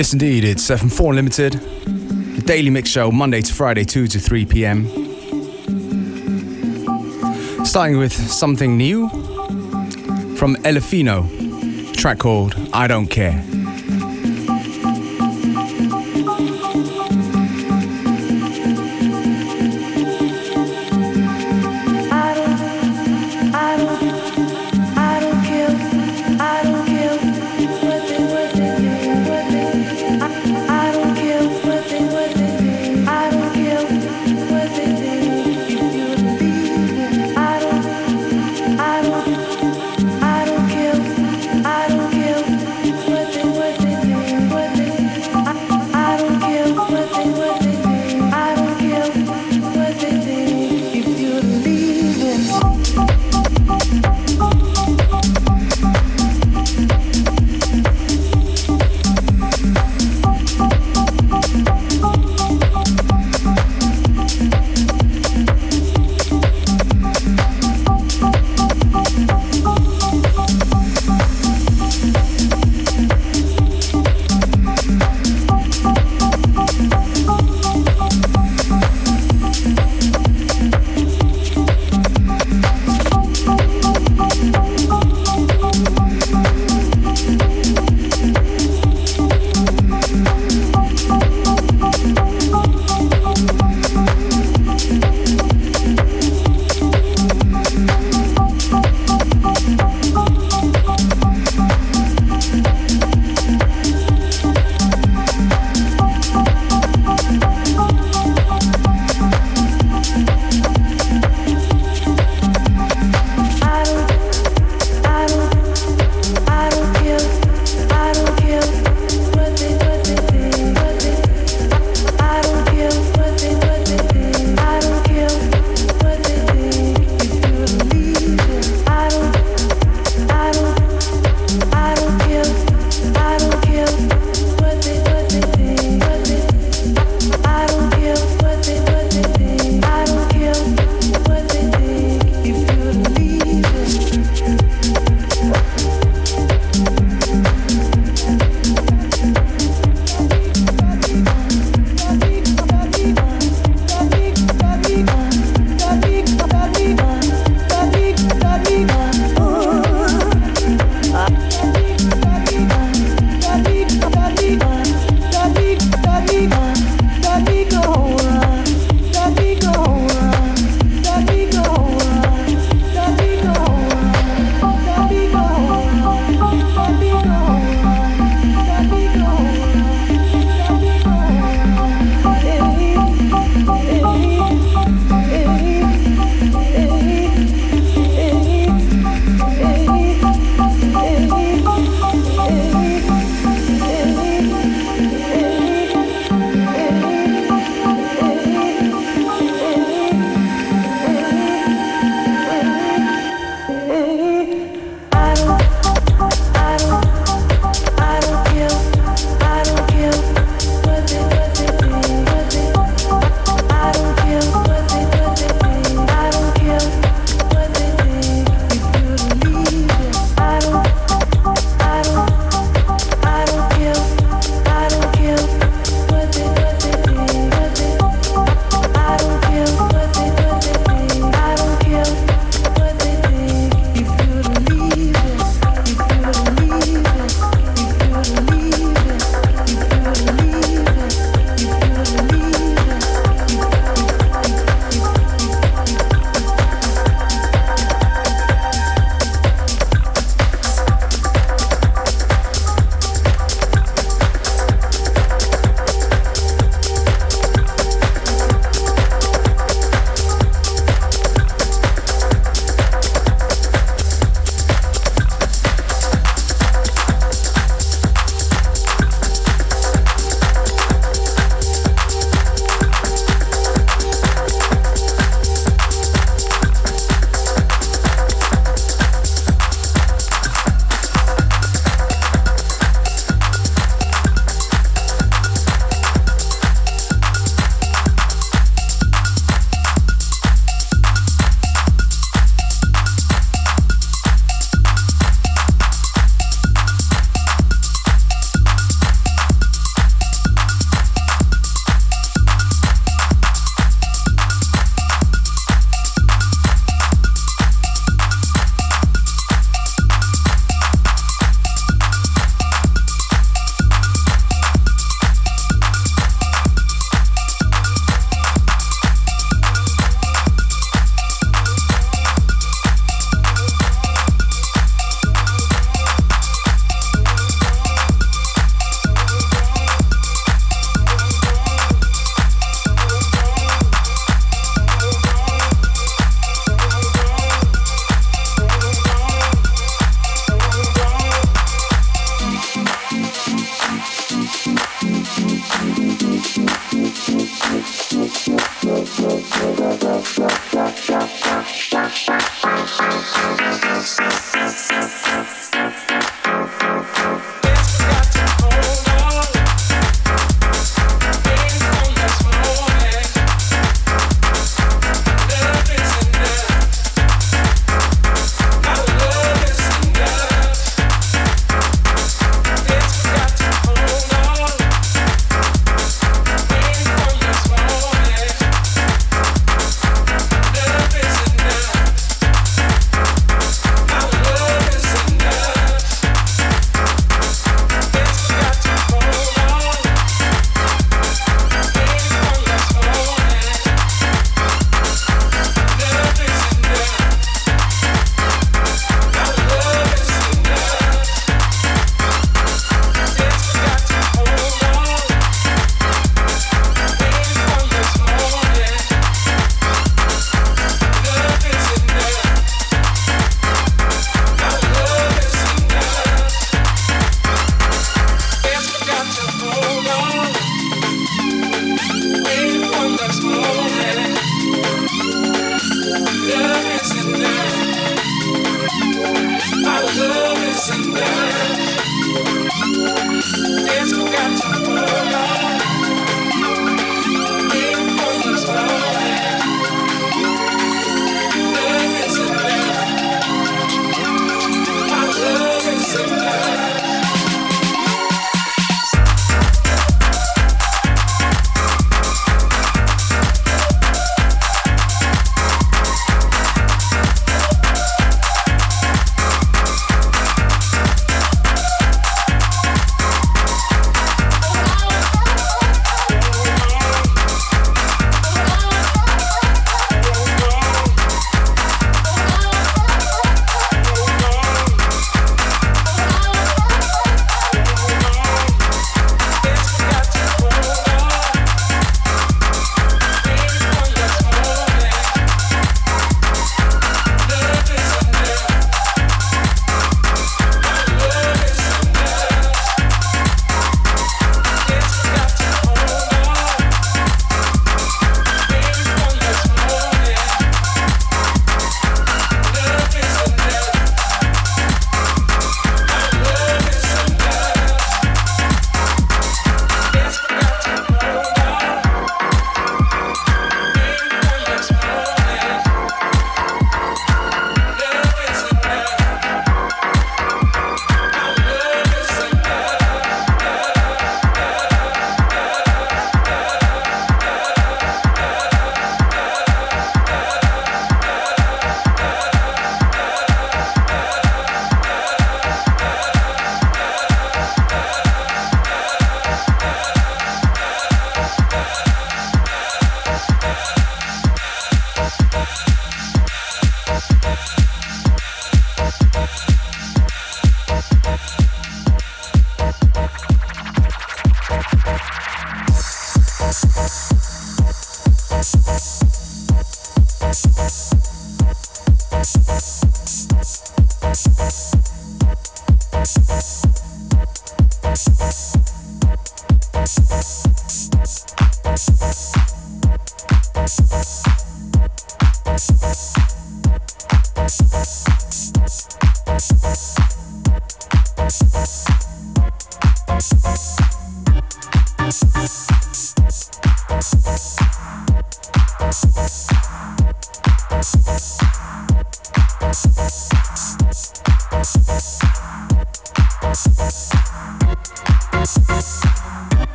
Yes, indeed. It's uh, FM4 Unlimited, the daily mix show, Monday to Friday, 2 to 3 p.m. Starting with something new from Elefino, track called I Don't Care.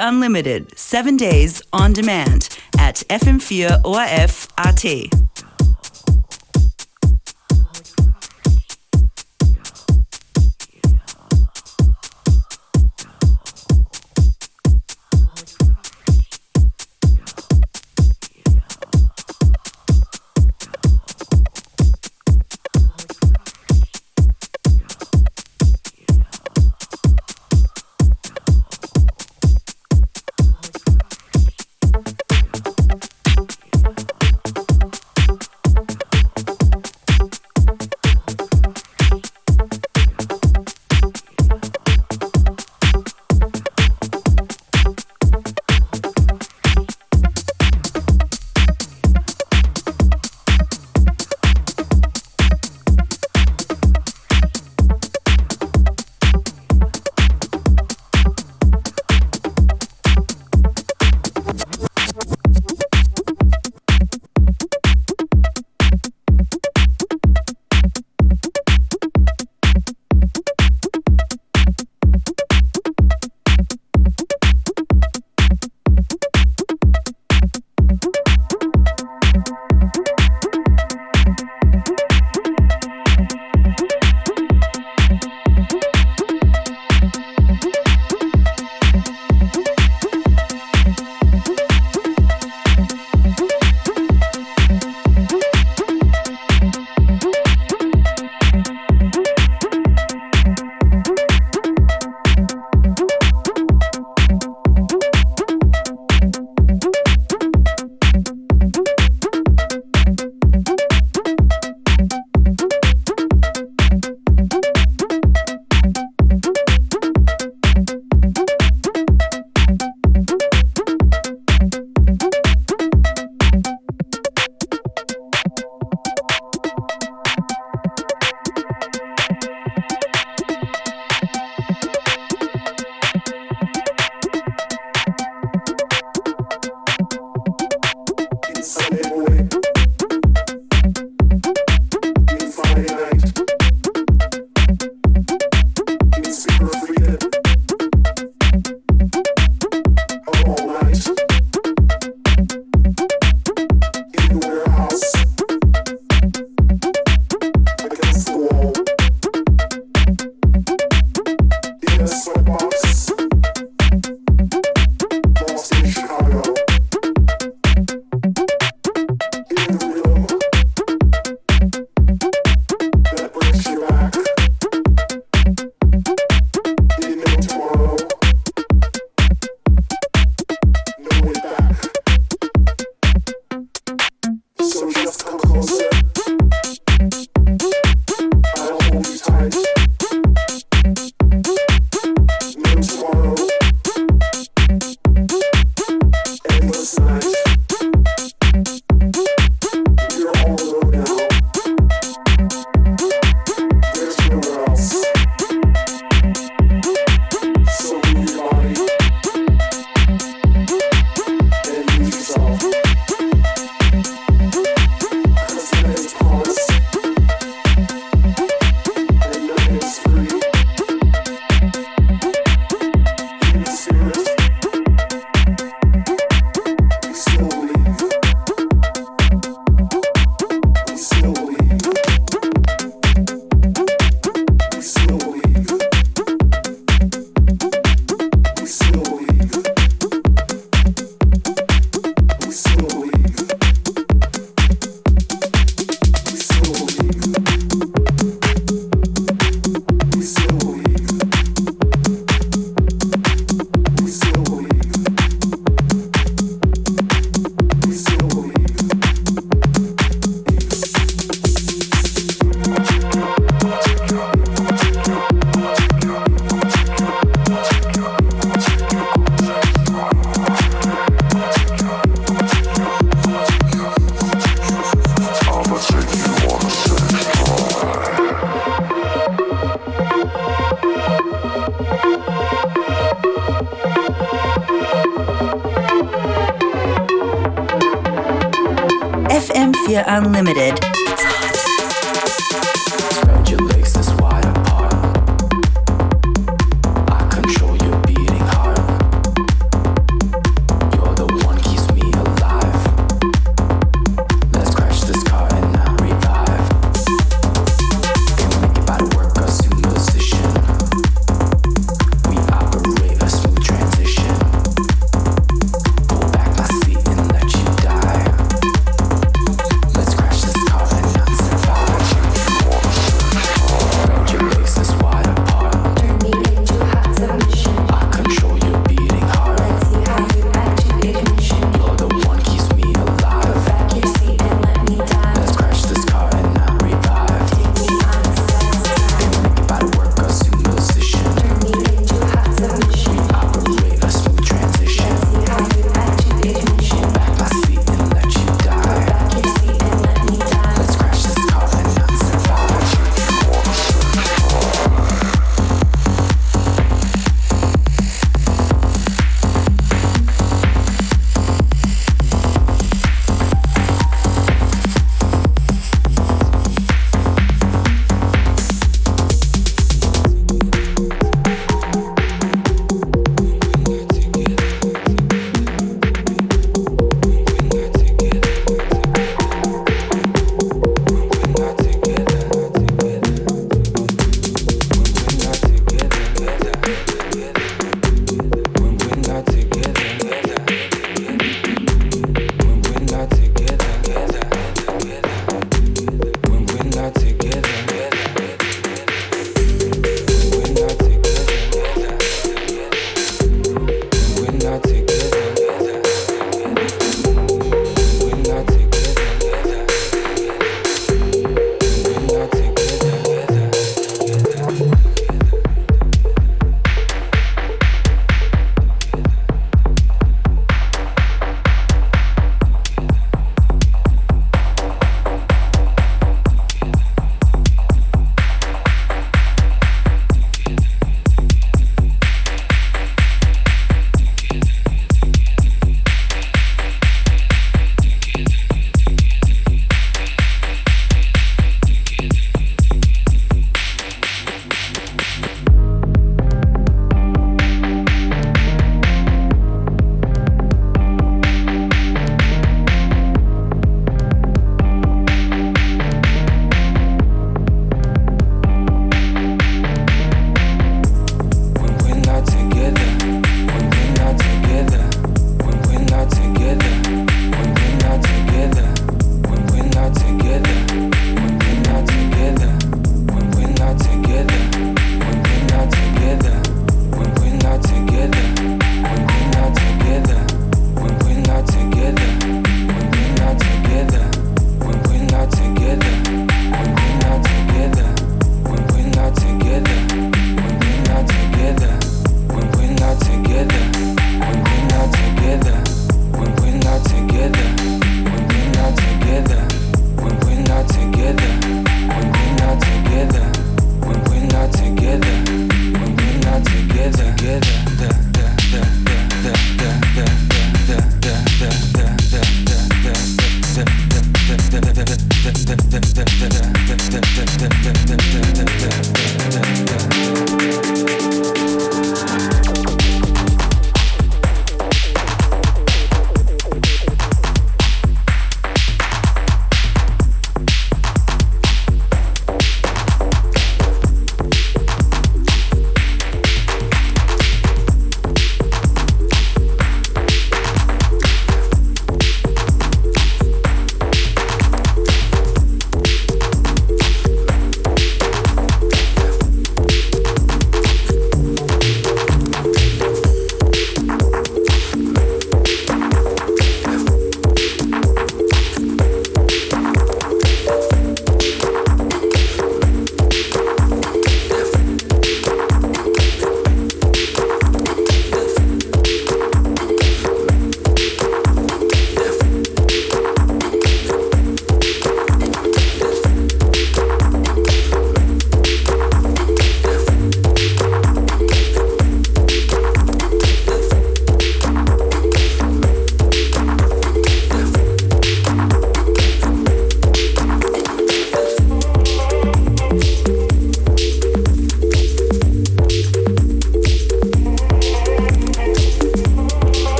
Unlimited, seven days on demand at FM4 ORF.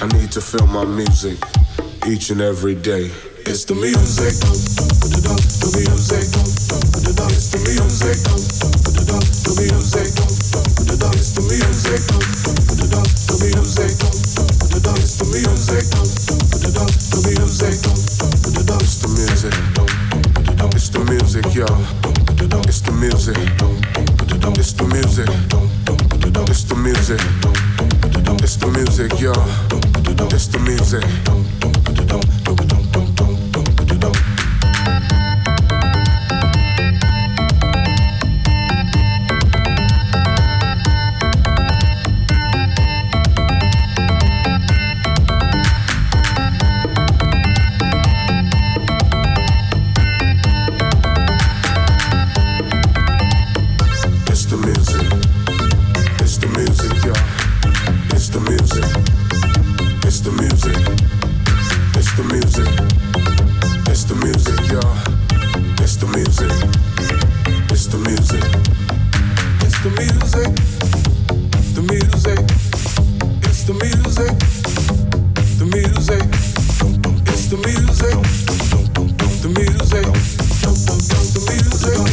I need to feel my music each and every day. It's the music. The music. It's the music. Music.